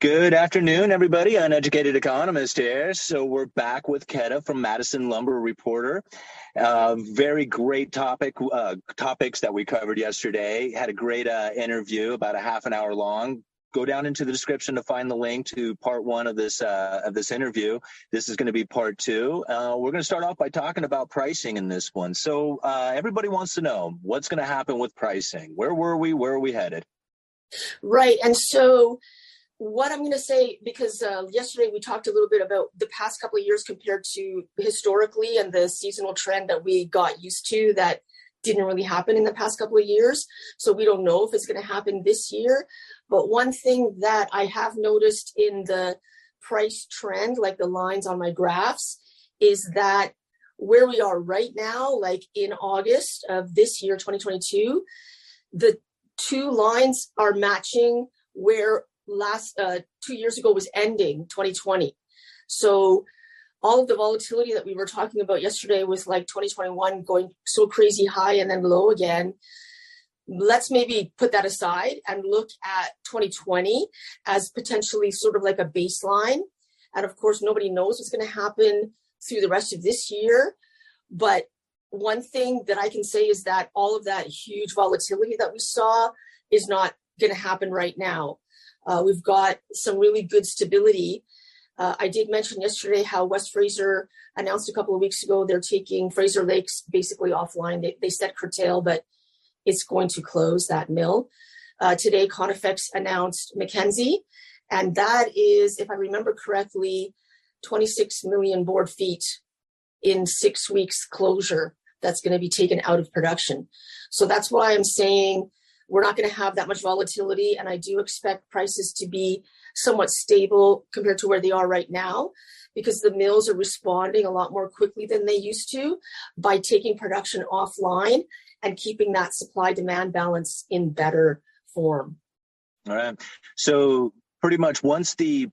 Good afternoon, everybody. Uneducated economist here. So we're back with Keta from Madison Lumber Reporter. Uh, very great topic uh, topics that we covered yesterday. Had a great uh, interview, about a half an hour long. Go down into the description to find the link to part one of this uh, of this interview. This is going to be part two. Uh, we're going to start off by talking about pricing in this one. So uh, everybody wants to know what's going to happen with pricing. Where were we? Where are we headed? Right, and so what I'm going to say, because uh, yesterday we talked a little bit about the past couple of years compared to historically and the seasonal trend that we got used to that didn't really happen in the past couple of years. So we don't know if it's going to happen this year. But one thing that I have noticed in the price trend, like the lines on my graphs, is that where we are right now, like in August of this year, 2022, the two lines are matching where last uh, two years ago was ending 2020. So all of the volatility that we were talking about yesterday was like 2021 going so crazy high and then low again. Let's maybe put that aside and look at 2020 as potentially sort of like a baseline. And of course, nobody knows what's going to happen through the rest of this year. But one thing that I can say is that all of that huge volatility that we saw is not going to happen right now. Uh, we've got some really good stability. Uh, I did mention yesterday how West Fraser announced a couple of weeks ago they're taking Fraser Lakes basically offline. They, they said curtail, but it's going to close that mill. Uh, today, Conifex announced Mackenzie, and that is, if I remember correctly, 26 million board feet in six weeks closure that's going to be taken out of production. So that's why I'm saying we're not going to have that much volatility. And I do expect prices to be somewhat stable compared to where they are right now because the mills are responding a lot more quickly than they used to by taking production offline and keeping that supply demand balance in better form. All right. So pretty much once the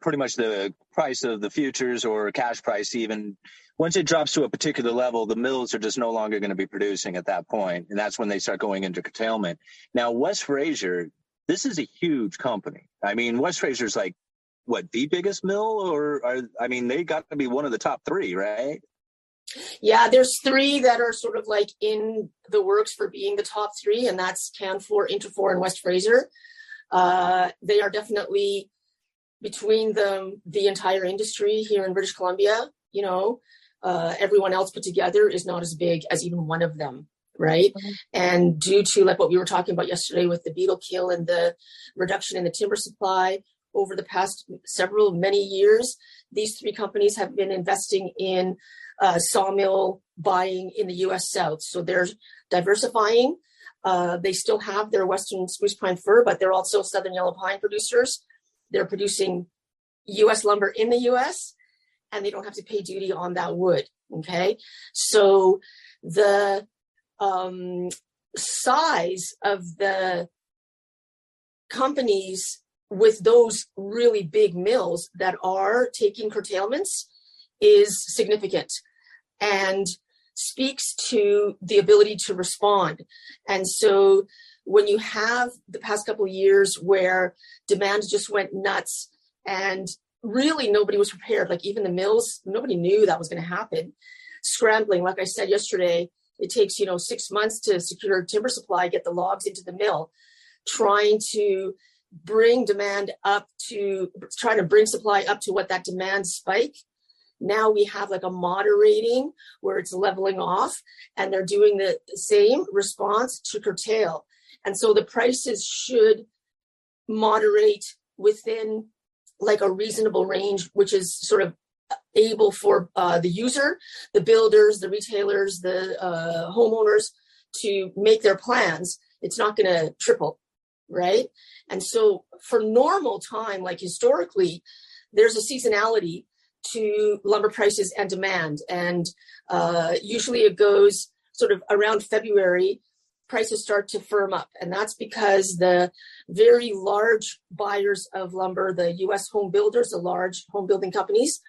pretty much the price of the futures or cash price even once it drops to a particular level, the mills are just no longer going to be producing at that point, and that's when they start going into curtailment. Now, West Fraser, this is a huge company. I mean, West Fraser's like what the biggest mill, or are, I mean, they got to be one of the top three, right? Yeah, there's three that are sort of like in the works for being the top three, and that's Canfor, Interfor, and West Fraser. Uh, they are definitely between them the entire industry here in British Columbia. You know, uh, everyone else put together is not as big as even one of them right? Mm-hmm. and due to like what we were talking about yesterday with the beetle kill and the reduction in the timber supply over the past several many years these three companies have been investing in uh, sawmill buying in the us south. So they're diversifying. Uh, they still have their western spruce pine fir but they're also southern yellow pine producers. They're producing us lumber in the us and they don't have to pay duty on that wood. Okay. So the um, size of the companies with those really big mills that are taking curtailments is significant and speaks to the ability to respond. And so when you have the past couple of years where demand just went nuts and really nobody was prepared. Like even the mills, nobody knew that was going to happen. Scrambling, like I said yesterday, it takes you know six months to secure timber supply, get the logs into the mill. Trying to bring demand up to trying to bring supply up to what that demand spike. Now we have like a moderating where it's leveling off, and they're doing the same response to curtail. And so the prices should moderate within like a reasonable range, which is sort of able for uh, the user, the builders, the retailers, the uh, homeowners to make their plans. It's not going to triple. right? And so for normal time, like historically, there's a seasonality to lumber prices and demand. And uh, usually it goes sort of around February, prices start to firm up. And that's because the very large buyers of lumber, the US home builders, the large home building companies,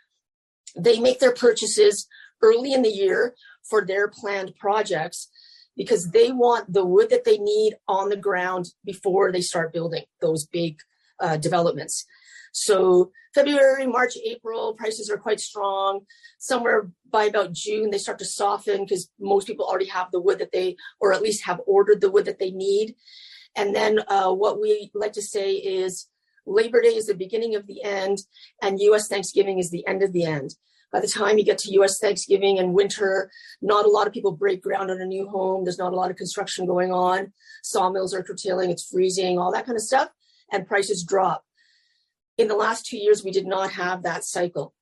they make their purchases early in the year for their planned projects because they want the wood that they need on the ground before they start building those big uh, developments. So February, March, April, prices are quite strong. Somewhere by about June, they start to soften because most people already have the wood that they, or at least have ordered the wood that they need. And then uh, what we like to say is Labor Day is the beginning of the end, and US Thanksgiving is the end of the end. By the time you get to US Thanksgiving and winter, not a lot of people break ground on a new home. There's not a lot of construction going on. Sawmills are curtailing, it's freezing, all that kind of stuff, and prices drop in the last two years, we did not have that cycle.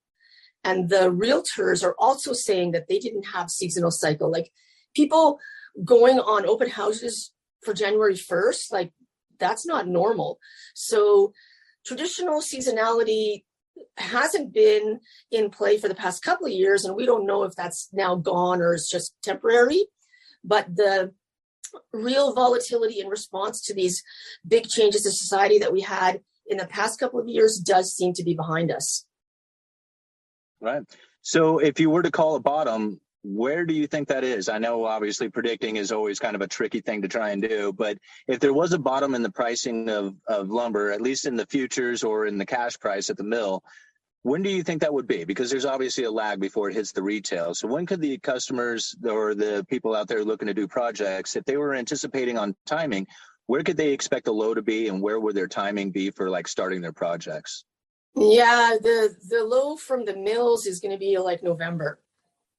And the realtors are also saying that they didn't have seasonal cycle. Like people going on open houses for January 1st, like that's not normal. So traditional seasonality hasn't been in play for the past couple of years. And we don't know if that's now gone or is just temporary. But the real volatility in response to these big changes in society that we had in the past couple of years does seem to be behind us. Right. So if you were to call a bottom, where do you think that is? I know obviously predicting is always kind of a tricky thing to try and do, but if there was a bottom in the pricing of, of lumber, at least in the futures or in the cash price at the mill, when do you think that would be? Because there's obviously a lag before it hits the retail. So when could the customers or the people out there looking to do projects, if they were anticipating on timing, where could they expect the low to be and where would their timing be for like starting their projects? Yeah, the the low from the mills is going to be like November.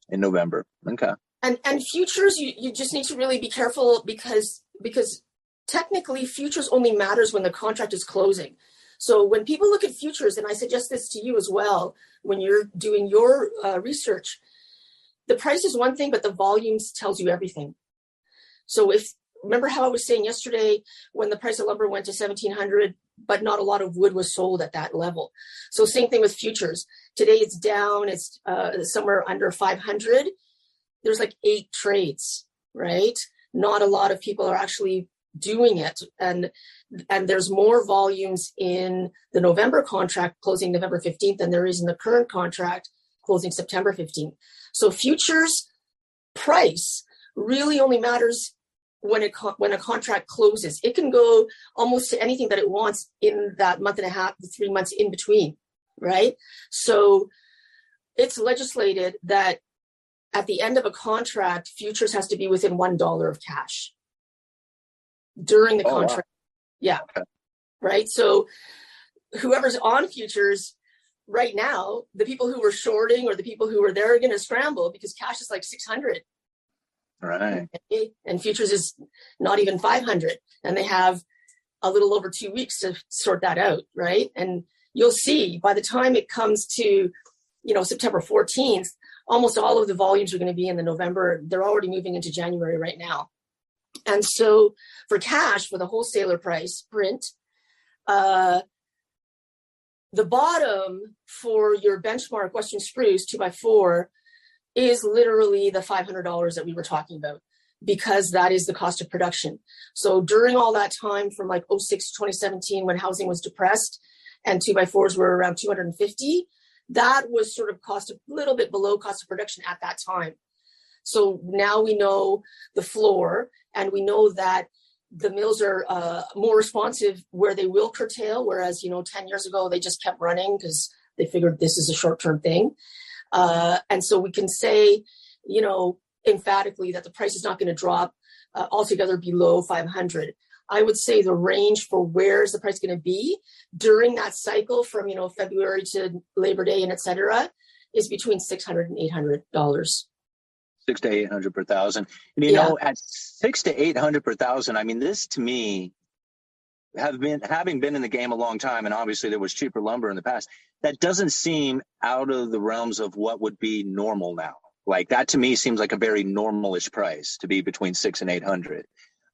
In November. Okay. And and futures you you just need to really be careful because because technically futures only matters when the contract is closing. So when people look at futures and I suggest this to you as well when you're doing your uh, research the price is one thing but the volumes tells you everything. So if remember how I was saying yesterday when the price of lumber went to 1700, but not a lot of wood was sold at that level. So same thing with futures. Today it's down, it's uh, somewhere under 500. There's like eight trades, right? Not a lot of people are actually doing it. And, and there's more volumes in the November contract closing November 15th than there is in the current contract closing September 15th. So futures price really only matters when it when a contract closes. It can go almost to anything that it wants in that month and a half, the three months in between, right? So it's legislated that at the end of a contract, futures has to be within one dollar of cash during the oh, contract. Wow. Yeah. Okay. Right. So whoever's on futures right now, the people who were shorting or the people who were there are going to scramble because cash is like 600 Right. And futures is not even 500. And they have a little over two weeks to sort that out. Right. And you'll see by the time it comes to, you know, September 14th, almost all of the volumes are going to be in the November. They're already moving into January right now. And so for cash, for the wholesaler price print, uh, the bottom for your benchmark Western spruce two by four is literally the $500 that we were talking about because that is the cost of production. So during all that time from like 06 to 2017 when housing was depressed and two by fours were around 250, that was sort of cost a little bit below cost of production at that time. So now we know the floor and we know that the mills are uh, more responsive where they will curtail, whereas, you know, 10 years ago, they just kept running because they figured this is a short term thing. Uh, and so we can say, you know, emphatically that the price is not going to drop uh, altogether below 500. I would say the range for where is the price going to be during that cycle from, you know, February to Labor Day and et cetera is between 600 and 800 dollars six to eight hundred per thousand. And you yeah. know, at six to eight hundred per thousand, I mean, this to me have been having been in the game a long time, and obviously there was cheaper lumber in the past. That doesn't seem out of the realms of what would be normal now. Like that to me seems like a very normalish price to be between six and eight hundred.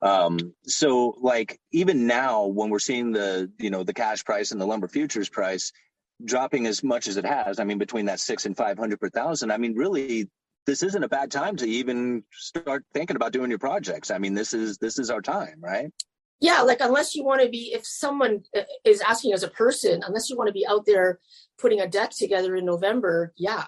Um, so like even now when we're seeing the, you know, the cash price and the lumber futures price dropping as much as it has, I mean, between that six and 500 per thousand, I mean, really this isn't a bad time to even start thinking about doing your projects. I mean, this is, this is our time, right? Yeah. Like unless you want to be, if someone uh, is asking as a person, unless you want to be out there putting a deck together in November, yeah,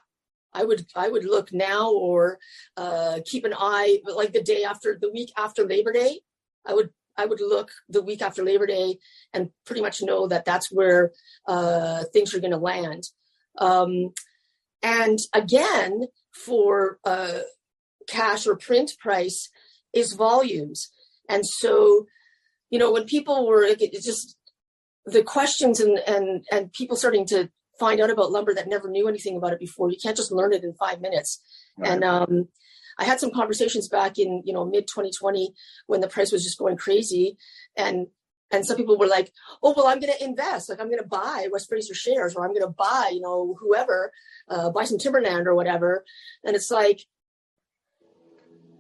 I would I would look now or uh, keep an eye like the day after the week after Labor Day. I would I would look the week after Labor Day and pretty much know that that's where uh, things are going to land. Um, and again, for uh, cash or print price is volumes. And so, you know, when people were just the questions and and and people starting to find out about lumber that never knew anything about it before. You can't just learn it in five minutes. Right. And um, I had some conversations back in you know mid 2020 when the price was just going crazy, and and some people were like, "Oh well, I'm going to invest. Like I'm going to buy West Fraser shares, or I'm going to buy you know whoever, uh, buy some timberland or whatever." And it's like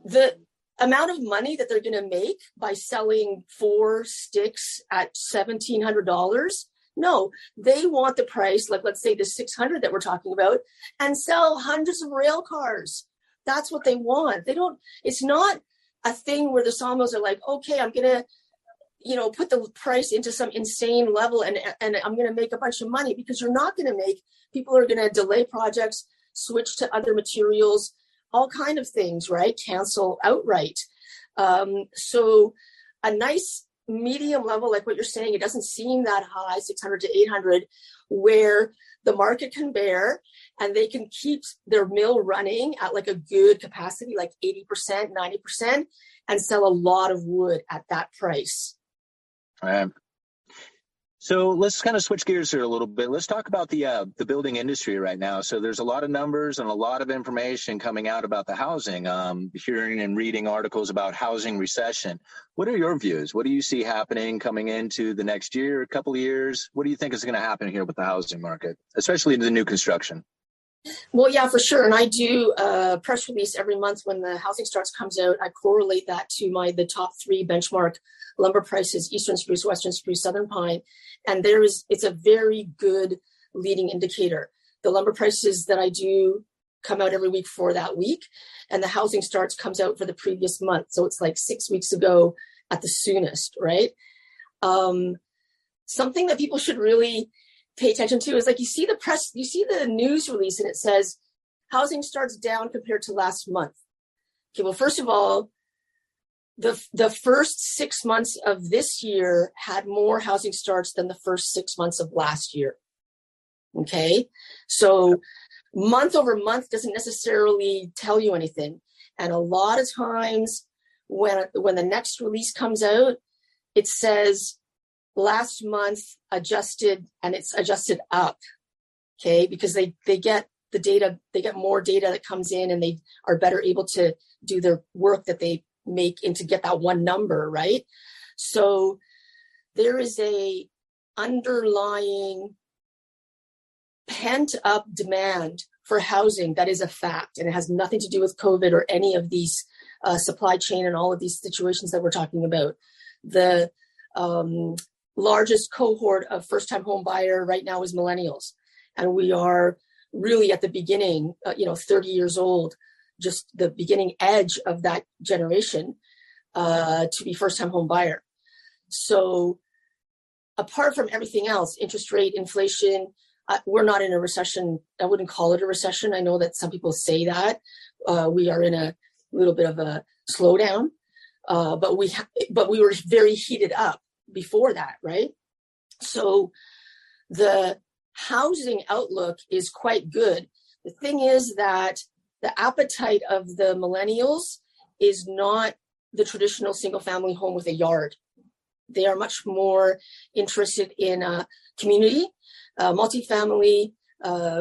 the amount of money that they're going to make by selling four sticks at seventeen hundred dollars no, they want the price, like let's say the 600 that we're talking about, and sell hundreds of rail cars. That's what they want. They don't, it's not a thing where the sawmills are like, okay, I'm going to, you know, put the price into some insane level and, and I'm going to make a bunch of money because you're not going to make, people are going to delay projects, switch to other materials, all kind of things, right? Cancel outright. Um, so a nice medium level, like what you're saying, it doesn't seem that high, 600 to 800, where the market can bear and they can keep their mill running at like a good capacity, like 80%, 90%, and sell a lot of wood at that price. Right. So let's kind of switch gears here a little bit. Let's talk about the uh, the building industry right now. So there's a lot of numbers and a lot of information coming out about the housing. Um, hearing and reading articles about housing recession. What are your views? What do you see happening coming into the next year, a couple of years? What do you think is going to happen here with the housing market, especially in the new construction? Well, yeah, for sure. And I do a press release every month when the housing starts comes out. I correlate that to my the top three benchmark lumber prices: eastern spruce, western spruce, southern pine. And there is it's a very good leading indicator. The lumber prices that I do come out every week for that week, and the housing starts comes out for the previous month. So it's like six weeks ago at the soonest, right? Um, something that people should really pay attention to is like you see the press, you see the news release and it says housing starts down compared to last month. Okay, well, first of all, the the first six months of this year had more housing starts than the first six months of last year. Okay, so month over month doesn't necessarily tell you anything, and a lot of times when when the next release comes out, it says last month adjusted and it's adjusted up okay? Because they they get the data they get more data that comes in and they are better able to do their work that they make and to get that one number right? So there is a underlying pent up demand for housing that is a fact and it has nothing to do with covid or any of these uh, supply chain and all of these situations that we're talking about. The um, largest cohort of first time home buyer right now is millennials. And we are really at the beginning, uh, you know, 30 years old, just the beginning edge of that generation uh, to be first time home buyer. So apart from everything else, interest rate, inflation, uh, we're not in a recession. I wouldn't call it a recession. I know that some people say that. Uh, we are in a little bit of a slowdown, uh, but we ha- but we were very heated up before that, right? So the housing outlook is quite good. The thing is that the appetite of the millennials is not the traditional single family home with a yard. They are much more interested in a community, a multifamily,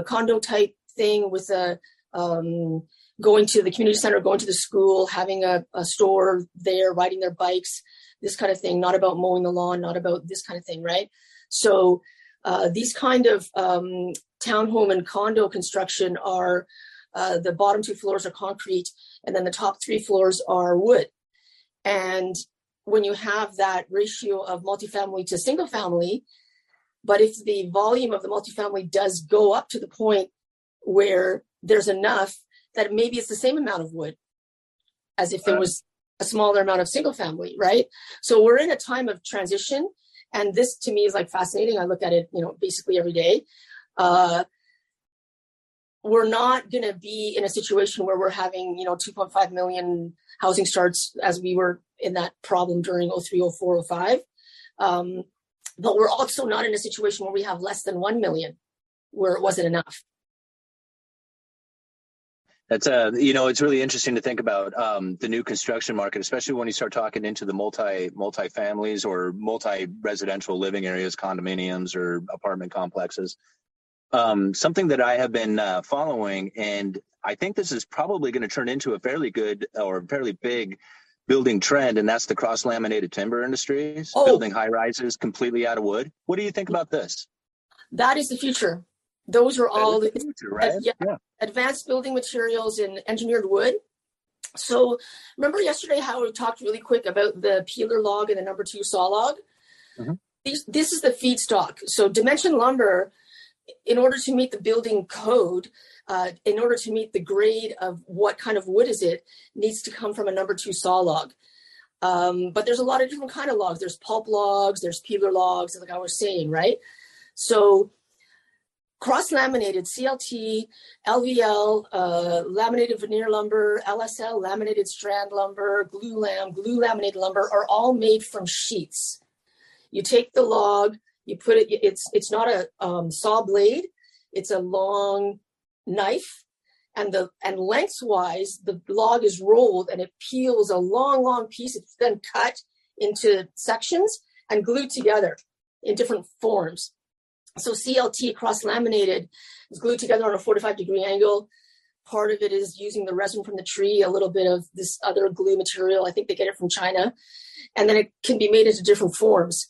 condo type thing with a um, going to the community center, going to the school, having a, a store there, riding their bikes, this kind of thing, not about mowing the lawn, not about this kind of thing, right? So uh, these kind of um, townhome and condo construction are uh, the bottom two floors are concrete, and then the top three floors are wood. And when you have that ratio of multifamily to single family. But if the volume of the multifamily does go up to the point where there's enough that maybe it's the same amount of wood as if there was a smaller amount of single family, right? So we're in a time of transition. And this to me is like fascinating. I look at it, you know, basically every day. Uh, we're not going to be in a situation where we're having, you know, 2.5 million housing starts as we were in that problem during 03, 04, 05. Um, but we're also not in a situation where we have less than 1 million, where it wasn't enough. That's uh, you know, it's really interesting to think about um, the new construction market, especially when you start talking into the multi multi families or multi residential living areas, condominiums or apartment complexes. Um, something that I have been uh, following, and I think this is probably going to turn into a fairly good or fairly big building trend, and that's the cross laminated timber industries, oh. building high rises completely out of wood. What do you think about this? That is the future. Those are all the future, right? yeah, yeah. advanced building materials in engineered wood. So remember yesterday how we talked really quick about the peeler log and the number two saw log? Mm-hmm. These, this is the feedstock. So dimension lumber, in order to meet the building code, uh, in order to meet the grade of what kind of wood is it, needs to come from a number two saw log. Um, but there's a lot of different kind of logs. There's pulp logs, there's peeler logs, like I was saying, right? So cross laminated CLT, LVL, uh, laminated veneer lumber, LSL, laminated strand lumber, glulam, glue laminated lumber are all made from sheets. You take the log, you put it, it's, it's not a um, saw blade, it's a long knife. And the and lengthwise the log is rolled and it peels a long long piece. It's then cut into sections and glued together in different forms so CLT cross laminated is glued together on a 45 degree angle. Part of it is using the resin from the tree, a little bit of this other glue material. I think they get it from China. And then it can be made into different forms.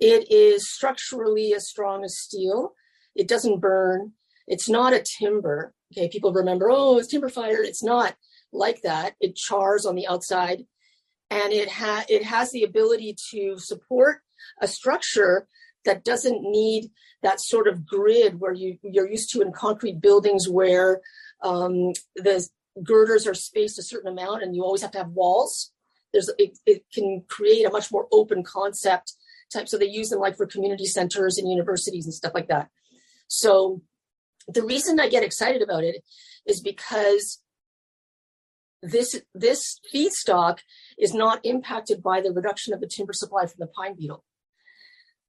It is structurally as strong as steel. It doesn't burn. It's not a timber. Okay, people remember, oh, it's timber fire. It's not like that. It chars on the outside, and it ha- it has the ability to support a structure that doesn't need that sort of grid where you you're used to in concrete buildings where um, the girders are spaced a certain amount and you always have to have walls. There's it, it can create a much more open concept type. So they use them like for community centers and universities and stuff like that. So the reason I get excited about it is because this this feedstock is not impacted by the reduction of the timber supply from the pine beetle.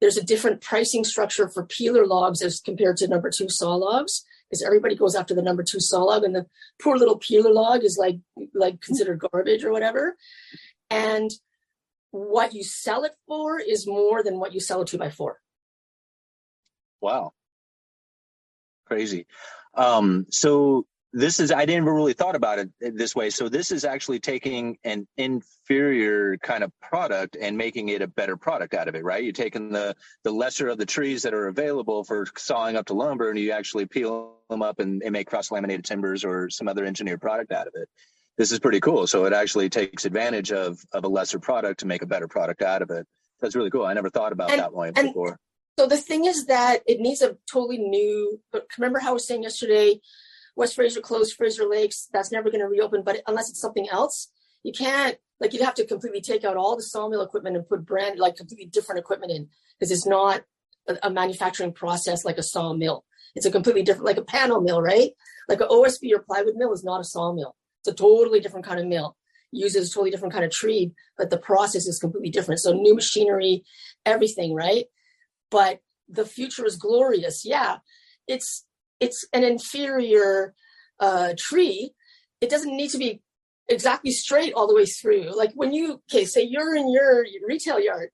There's a different pricing structure for peeler logs as compared to number two saw logs because everybody goes after the number two saw log and the poor little peeler log is like like considered garbage or whatever. And what you sell it for is more than what you sell a two by four. Wow. Crazy. Um, so this is I didn't really thought about it this way. So this is actually taking an inferior kind of product and making it a better product out of it, right? You're taking the the lesser of the trees that are available for sawing up to lumber, and you actually peel them up and, and make cross laminated timbers or some other engineered product out of it. This is pretty cool. So it actually takes advantage of of a lesser product to make a better product out of it. That's really cool. I never thought about and, that way before. So the thing is that it needs a totally new. But remember how I was saying yesterday West Fraser closed Fraser Lakes. That's never going to reopen, but unless it's something else, you can't. Like you'd have to completely take out all the sawmill equipment and put brand like completely different equipment in because it's not a, a, manufacturing process like a sawmill. It's a completely different, like a panel mill, right? Like an OSB or plywood mill is not a sawmill. It's a totally different kind of mill. Uses a totally different kind of tree, but the process is completely different. So new machinery, everything, right? But the future is glorious. Yeah, it's it's an inferior uh, tree, it doesn't need to be exactly straight all the way through. Like when you, okay, say you're in your retail yard,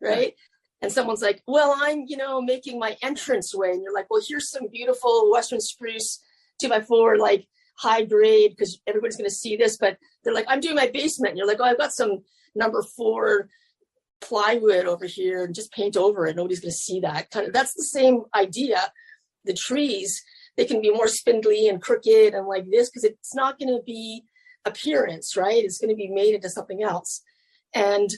right? And someone's like, well, I'm, you know, making my entrance way. And you're like, well, here's some beautiful Western spruce two by four, like high grade, because everybody's going to see this. But they're like, I'm doing my basement. And you're like, oh, I've got some number four plywood over here and just paint over it. Nobody's going to see that. Kind of, that's the same idea the trees, they can be more spindly and crooked and like this because it's not going to be appearance, right? It's going to be made into something else. And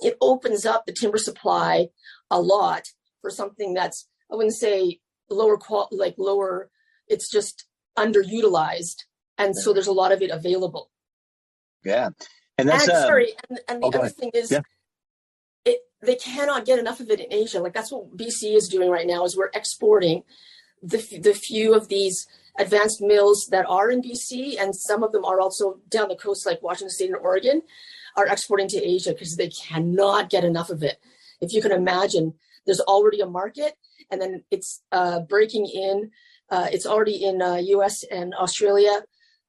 it opens up the timber supply a lot for something that's I wouldn't say lower qual like lower. It's just underutilized, and so there's a lot of it available. Yeah, and that's and, um, sorry. And, and the oh, other thing is, yeah. It they cannot get enough of it in Asia. Like that's what BC is doing right now. Is we're exporting the the few of these advanced mills that are in BC, and some of them are also down the coast, like Washington State and Oregon, are exporting to Asia because they cannot get enough of it. If you can imagine, there's already a market, and then it's uh, breaking in. Uh, it's already in uh, U.S. and Australia,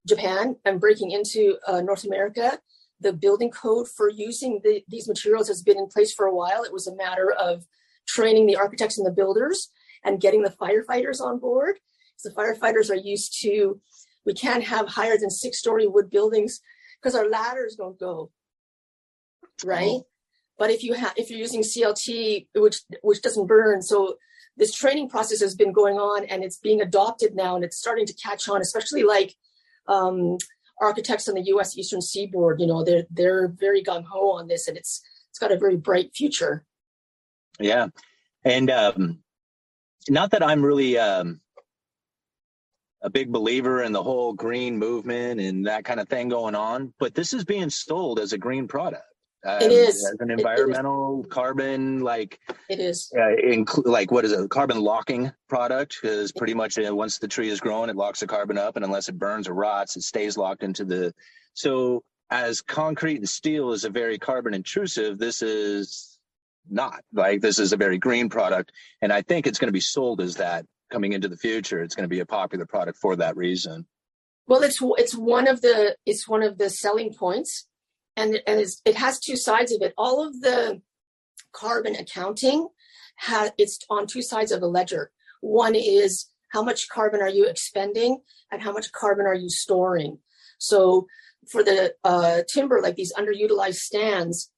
Japan, and breaking into uh, North America. The building code for using the, these materials has been in place for a while. It was a matter of training the architects and the builders and getting the firefighters on board. So the firefighters are used to, we can't have higher than six story wood buildings because our ladders don't go right? Oh. But if you have if you're using CLT, which which doesn't burn, so this training process has been going on and it's being adopted now and it's starting to catch on, especially like um, architects on the U.S. Eastern Seaboard. You know, they're they're very gung ho on this, and it's it's got a very bright future. Yeah, and um, not that I'm really um, a big believer in the whole green movement and that kind of thing going on, but this is being sold as a green product. Um, it is. as an environmental carbon like it is. uh, inc- like what is it carbon locking product because pretty much uh, once the tree is grown it locks the carbon up and unless it burns or rots it stays locked into the so as concrete and steel is a very carbon intrusive this is not like this is a very green product and i think it's going to be sold as that coming into the future. It's going to be a popular product for that reason. Well it's it's one of the it's one of the selling points and and it has two sides of it. All of the carbon accounting has it's on two sides of the ledger. One is how much carbon are you expending, and how much carbon are you storing. So for the uh, timber, like these underutilized stands,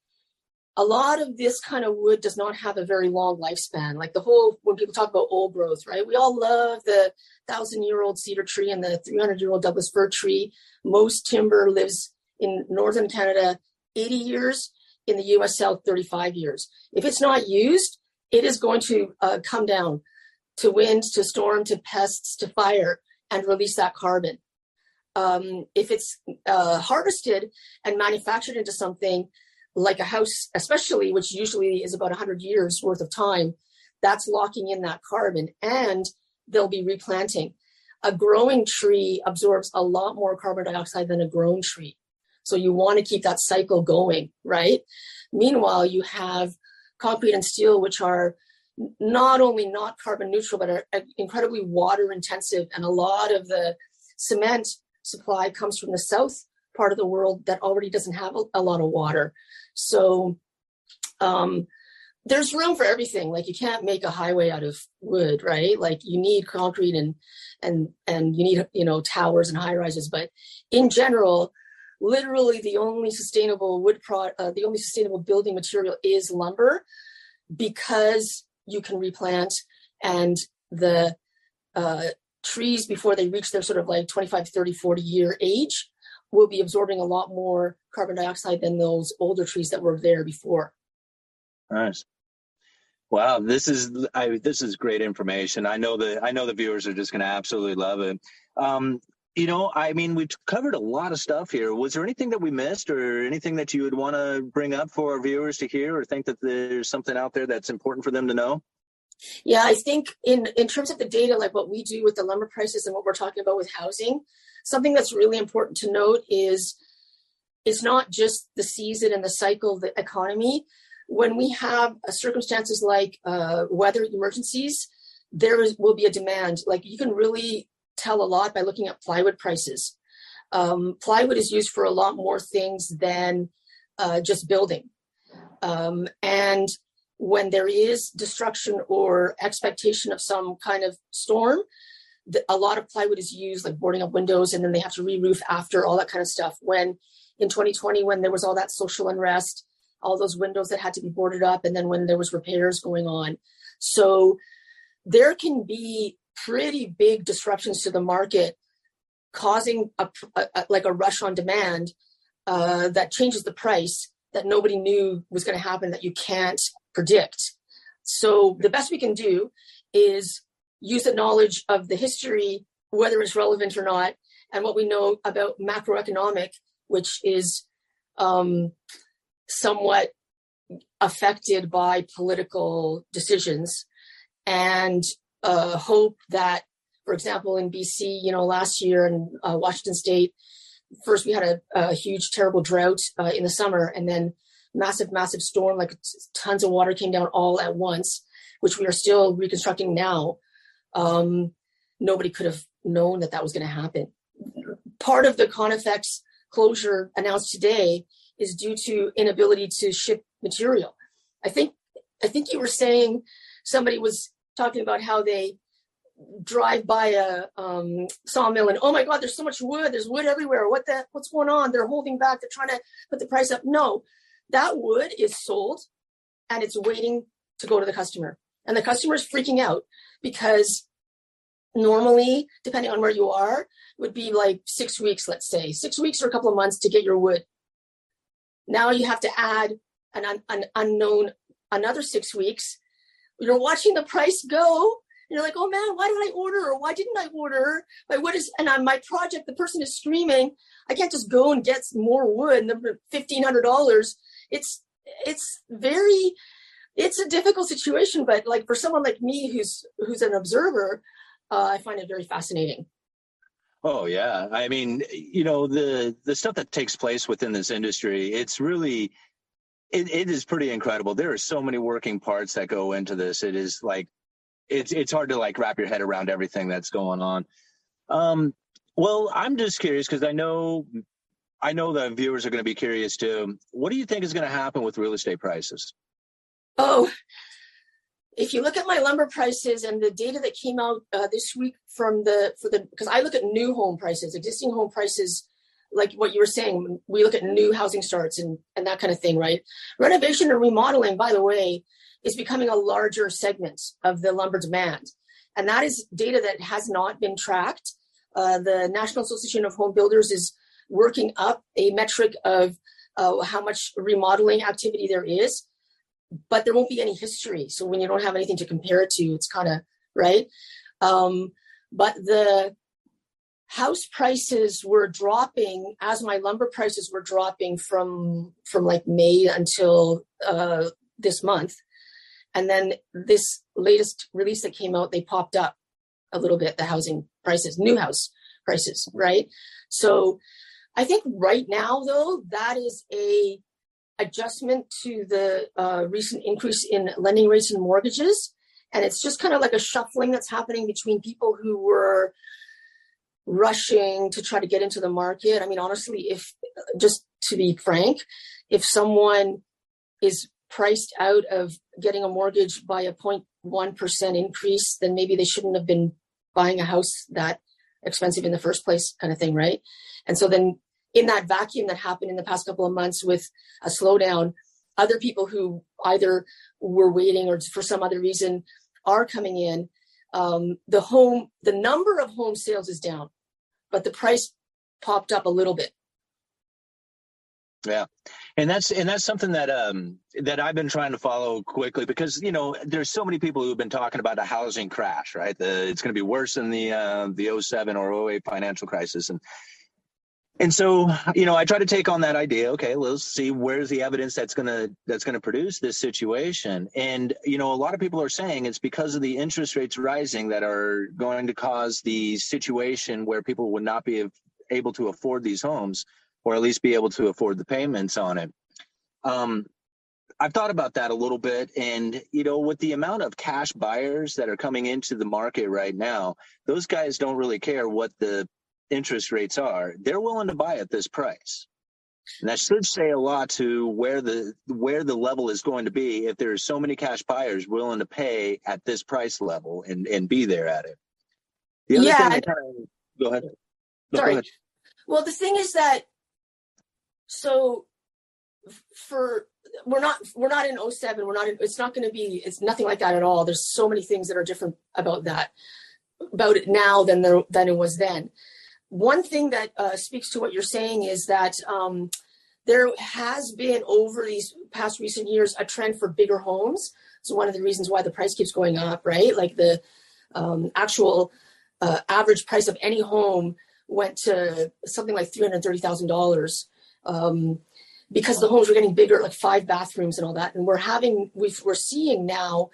a lot of this kind of wood does not have a very long lifespan. Like the whole, when people talk about old growth, right? We all love the thousand year old cedar tree and the 300 year old Douglas fir tree. Most timber lives in northern Canada 80 years, in the US South 35 years. If it's not used, it is going to uh, come down to wind, to storm, to pests, to fire, and release that carbon. Um, if it's uh, harvested and manufactured into something like a house, especially, which usually is about 100 years worth of time, that's locking in that carbon and they'll be replanting. A growing tree absorbs a lot more carbon dioxide than a grown tree. So you want to keep that cycle going, right? Meanwhile, you have concrete and steel, which are not only not carbon neutral, but are incredibly water intensive. And a lot of the cement supply comes from the south part of the world that already doesn't have a, lot of water. So um, there's room for everything. Like you can't make a highway out of wood, right? Like you need concrete and and and you need you know towers and high rises. But in general, literally the only sustainable wood product, uh, the only sustainable building material is lumber because you can replant and the uh, trees before they reach their sort of like 25 30 40 year age will be absorbing a lot more carbon dioxide than those older trees that were there before. Nice. Wow this is I, this is great information. I know the i know the viewers are just going to absolutely love it. Um, you know, I mean, we've covered a lot of stuff here. Was there anything that we missed or anything that you would want to bring up for our viewers to hear or think that there's something out there that's important for them to know? Yeah, I think in, in terms of the data, like what we do with the lumber prices and what we're talking about with housing, something that's really important to note is it's not just the season and the cycle, of the economy. When we have circumstances like uh, weather emergencies, there will be a demand. Like you can really tell a lot by looking at plywood prices. Um, plywood is used for a lot more things than uh, just building. Um, and when there is destruction or expectation of some kind of storm, the, a lot of plywood is used, like boarding up windows, and then they have to re-roof after all that kind of stuff. When in 2020, when there was all that social unrest, all those windows that had to be boarded up, and then when there was repairs going on, so there can be pretty big disruptions to the market, causing a, a, like a rush on demand uh, that changes the price. that nobody knew was going to happen that you can't predict. So the best we can do is use the knowledge of the history, whether it's relevant or not, and what we know about macroeconomic, which is um, somewhat affected by political decisions, and uh, hope that, for example, in BC, you know, last year in uh, Washington State, first we had a, a huge, terrible drought uh, in the summer, and then massive, massive storm, like tons of water came down all at once, which we are still reconstructing now. Um, nobody could have known that that was going to happen. Part of the Conifex closure announced today is due to inability to ship material. I think I think you were saying somebody was talking about how they drive by a um, sawmill and oh my god, there's so much wood, there's wood everywhere. What the what's going on? They're holding back. They're trying to put the price up. No, that wood is sold and it's waiting to go to the customer, and the customer is freaking out because normally, depending on where you are, would be like six weeks, let's say, six weeks or a couple of months to get your wood. Now you have to add an, an unknown another six weeks. You're watching the price go. and you're like, oh man, why did I order? Or why didn't I order? My what is, and on my project, the person is screaming. I can't just go and get more wood. Fifteen hundred dollars. It's it's very it's a difficult situation, but like for someone like me who's who's an observer, uh, I find it very fascinating. Oh yeah, I mean, you know, the the stuff that takes place within this industry, it's really it, it is pretty incredible. There are so many working parts that go into this. It is like it's it's hard to like wrap your head around everything that's going on. Um, well, I'm just curious because I know I know the viewers are going to be curious too. What do you think is going to happen with real estate prices? Oh, if you look at my lumber prices and the data that came out uh, this week from the for the because I look at new home prices, existing home prices, like what you were saying, we look at new housing starts and and that kind of thing, right? Renovation and remodeling, by the way, is becoming a larger segment of the lumber demand, and that is data that has not been tracked. Uh, the National Association of Home Builders is working up a metric of uh, how much remodeling activity there is but there won't be any history. So when you don't have anything to compare it to, it's kind of right. Um, but the house prices were dropping as my lumber prices were dropping from from like May until uh, this month, and then this latest release that came out, they popped up a little bit. The housing prices, new house prices, right? So I think right now though that is a adjustment to the uh, recent increase in lending rates and mortgages. And it's just kind of like a shuffling that's happening between people who were rushing to try to get into the market. I mean, honestly, if just to be frank, if someone is priced out of getting a mortgage by a 0.1% increase, then maybe they shouldn't have been buying a house that expensive in the first place, kind of thing, right? And so then in that vacuum that happened in the past couple of months with a slowdown, other people who either were waiting or for some other reason are coming in. Um, the home, the number of home sales is down, but the price popped up a little bit. Yeah, and that's and that's something that um that I've been trying to follow quickly because you know there's so many people who've been talking about a housing crash, right? The, it's going to be worse than the uh, the 07 or 08 financial crisis, and and so you know i try to take on that idea okay let's see where's the evidence that's going to that's going to produce this situation and you know a lot of people are saying it's because of the interest rates rising that are going to cause the situation where people would not be able to afford these homes or at least be able to afford the payments on it um, I've thought about that a little bit. And, you know, with the amount of cash buyers that are coming into the market right now, those guys don't really care what the interest rates are, they're willing to buy at this price. And that should say a lot to where the where the level is going to be if there's so many cash buyers willing to pay at this price level and, and be there at it. The other yeah, thing kind of, go ahead. No, sorry. Go ahead. Well, the thing is that so for we're not we're not in 07 we're not in, it's not going to be it's nothing like that at all there's so many things that are different about that about it now than there than it was then one thing that uh, speaks to what you're saying is that um, there has been over these past recent years a trend for bigger homes. So one of the reasons why the price keeps going up, right? Like the um, actual uh, average price of any home went to something like three hundred thirty thousand um, dollars because the homes were getting bigger, like five bathrooms and all that. And we're having we are seeing now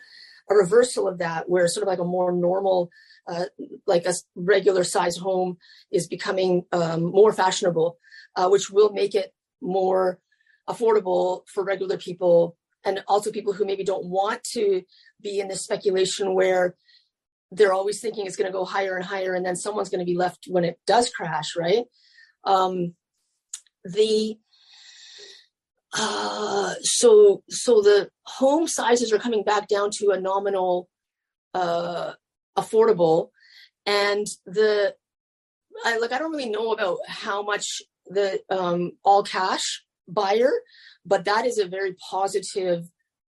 a reversal of that, where sort of like a more normal, uh, like a regular size home is becoming um, more fashionable, uh, which will make it more affordable for regular people and also people who maybe don't want to be in this speculation where they're always thinking it's going to go higher and higher and then someone's going to be left when it does crash right? Um, the uh, so so the home sizes are coming back down to a nominal uh, affordable and the I like I don't really know about how much the um, all cash buyer, but that is a very positive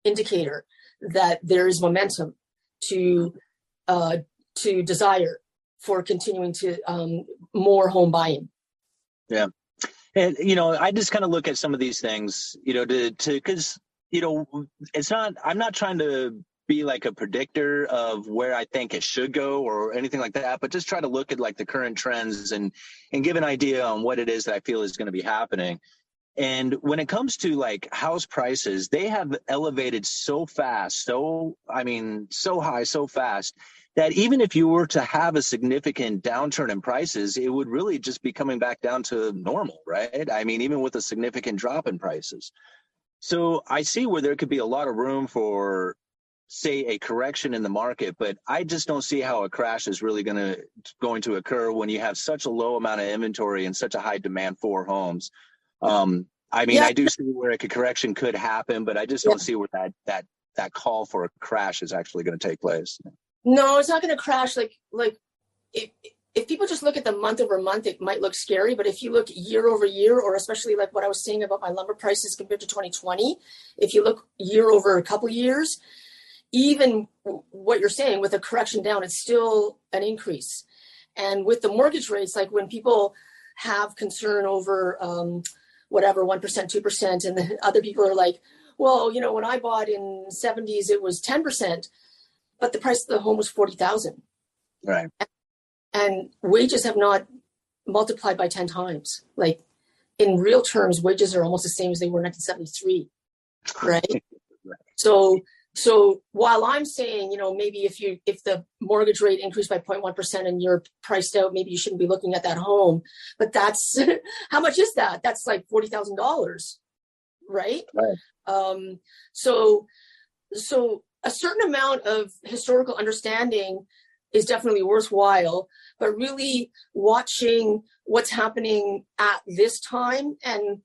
indicator that there is momentum to uh, to desire for continuing to um, more home buying. Yeah, and you know, I just kind of look at some of these things, you know, to to because you know, it's not. I'm not trying to be like a predictor of where I think it should go or anything like that, but just try to look at like the current trends and and give an idea on what it is that I feel is going to be happening. And when it comes to like house prices, they have elevated so fast, so I mean, so high, so fast that even if you were to have a significant downturn in prices, it would really just be coming back down to normal, right? I mean, even with a significant drop in prices. So I see where there could be a lot of room for say a correction in the market, but I just don't see how a crash is really going to going to occur when you have such a low amount of inventory and such a high demand for homes. Um, I mean, yeah. I do see where a correction could happen, but I just don't yeah. see where that that that call for a crash is actually going to take place. No, it's not going to crash. Like like if if people just look at the month over month, it might look scary. But if you look year over year, or especially like what I was saying about my lumber prices compared to 2020, if you look year over a couple years, even what you're saying with a correction down, it's still an increase. And with the mortgage rates, like when people have concern over um, whatever, 1%, 2%, and the other people are like, well, you know, when I bought in 70s, it was 10%, but the price of the home was 40,000. Right. And wages have not multiplied by 10 times. Like in real terms, wages are almost the same as they were in 1973. Right. right. So so while I'm saying, you know, maybe if you if the mortgage rate increased by 0.1% and you're priced out, maybe you shouldn't be looking at that home. But that's how much is that? That's like forty thousand dollars, right? Right. Um, so so a certain amount of historical understanding is definitely worthwhile, but really watching what's happening at this time and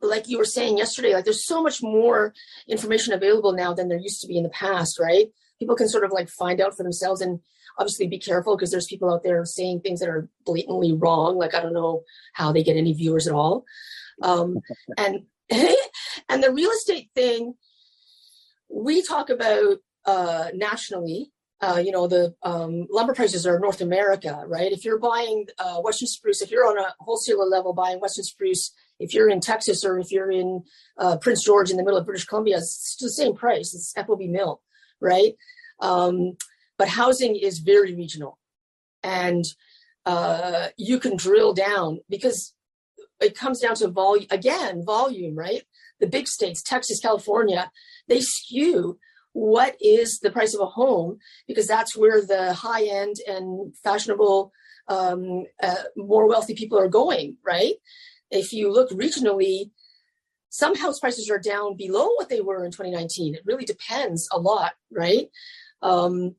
like you were saying yesterday, like there's so much more information available now than there used to be in the past, right? People can sort of like find out for themselves and obviously be careful because there's people out there saying things that are blatantly wrong. Like I don't know how they get any viewers at all. Um, and and the real estate thing, we talk about uh, nationally. Uh, you know the um, lumber prices are North America, right? If you're buying uh, Western spruce, if you're on a wholesaler level buying Western spruce if you're in Texas or if you're in uh, Prince George in the middle of British Columbia, it's the same price. It's FOB mill, right? Um, but housing is very regional, and uh, you can drill down because it comes down to volume again, volume, right? The big states, Texas, California, they skew what is the price of a home because that's where the high end and fashionable um, uh, more wealthy people are going right if you look regionally, some house prices are down below what they were in 2019. It really depends a lot, right? Um,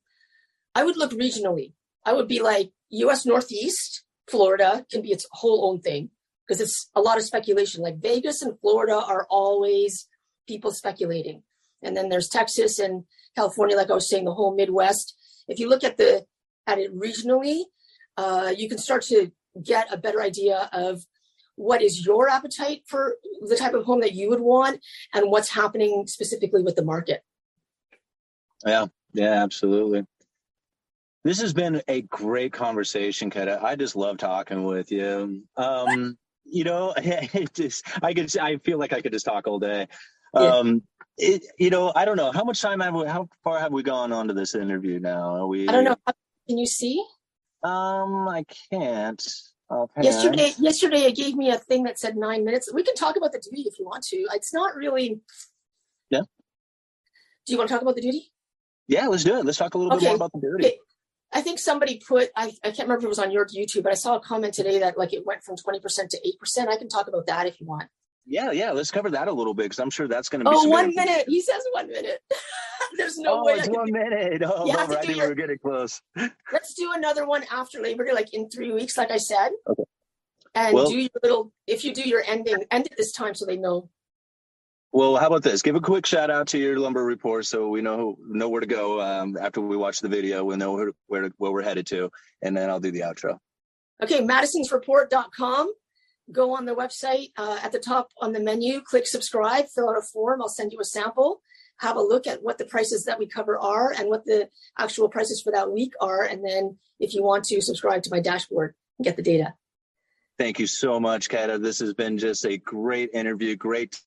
I would look regionally. I would be like US Northeast, Florida can be its whole own thing because it's a lot of speculation. Like Vegas and Florida are always people speculating. And then there's Texas and California, like I was saying, the whole Midwest. If you look at the at it regionally, uh, you can start to get a better idea of what is your appetite for the type of home that you would want and what's happening specifically with the market yeah yeah absolutely this has been a great conversation Keta. i just love talking with you um you know, it just I could I feel like I could just talk all day. Yeah. Um, it, you know, I don't know how much time have we, how far have we gone on to this interview now? Are we? I don't know. Can you see? Um, I can't. Offhand. Yesterday, yesterday it gave me a thing that said nine minutes. We can talk about the duty if you want to. It's not really. Yeah. Do you want to talk about the duty? Yeah, let's do it. Let's talk a little bit more about the duty. Okay. I think somebody put. I, I can't remember if it was on your YouTube, but I saw a comment today that like it went from twenty percent to eight percent. I can talk about that if you want. Yeah, yeah. Let's cover that a little bit because I'm sure that's going to be. Oh, one minute. He says one minute. There's no oh, way. It's one minute. Oh, You have to I do think your- we're getting close. Let's do another one after Labor Day, like in three weeks, like I said. Okay. And Well- do your little. If you do your ending, end it this time so they know. Well, how about this? Give a quick shout out to your lumber report so we know know where to go um, after we watch the video. We'll know where, where where we're headed to, and then I'll do the outro. Okay, madisonsreport.com. Go on the website uh, at the top on the menu, click subscribe, fill out a form. I'll send you a sample. Have a look at what the prices that we cover are and what the actual prices for that week are. And then if you want to subscribe to my dashboard and get the data. Thank you so much, Keta. This has been just a great interview, great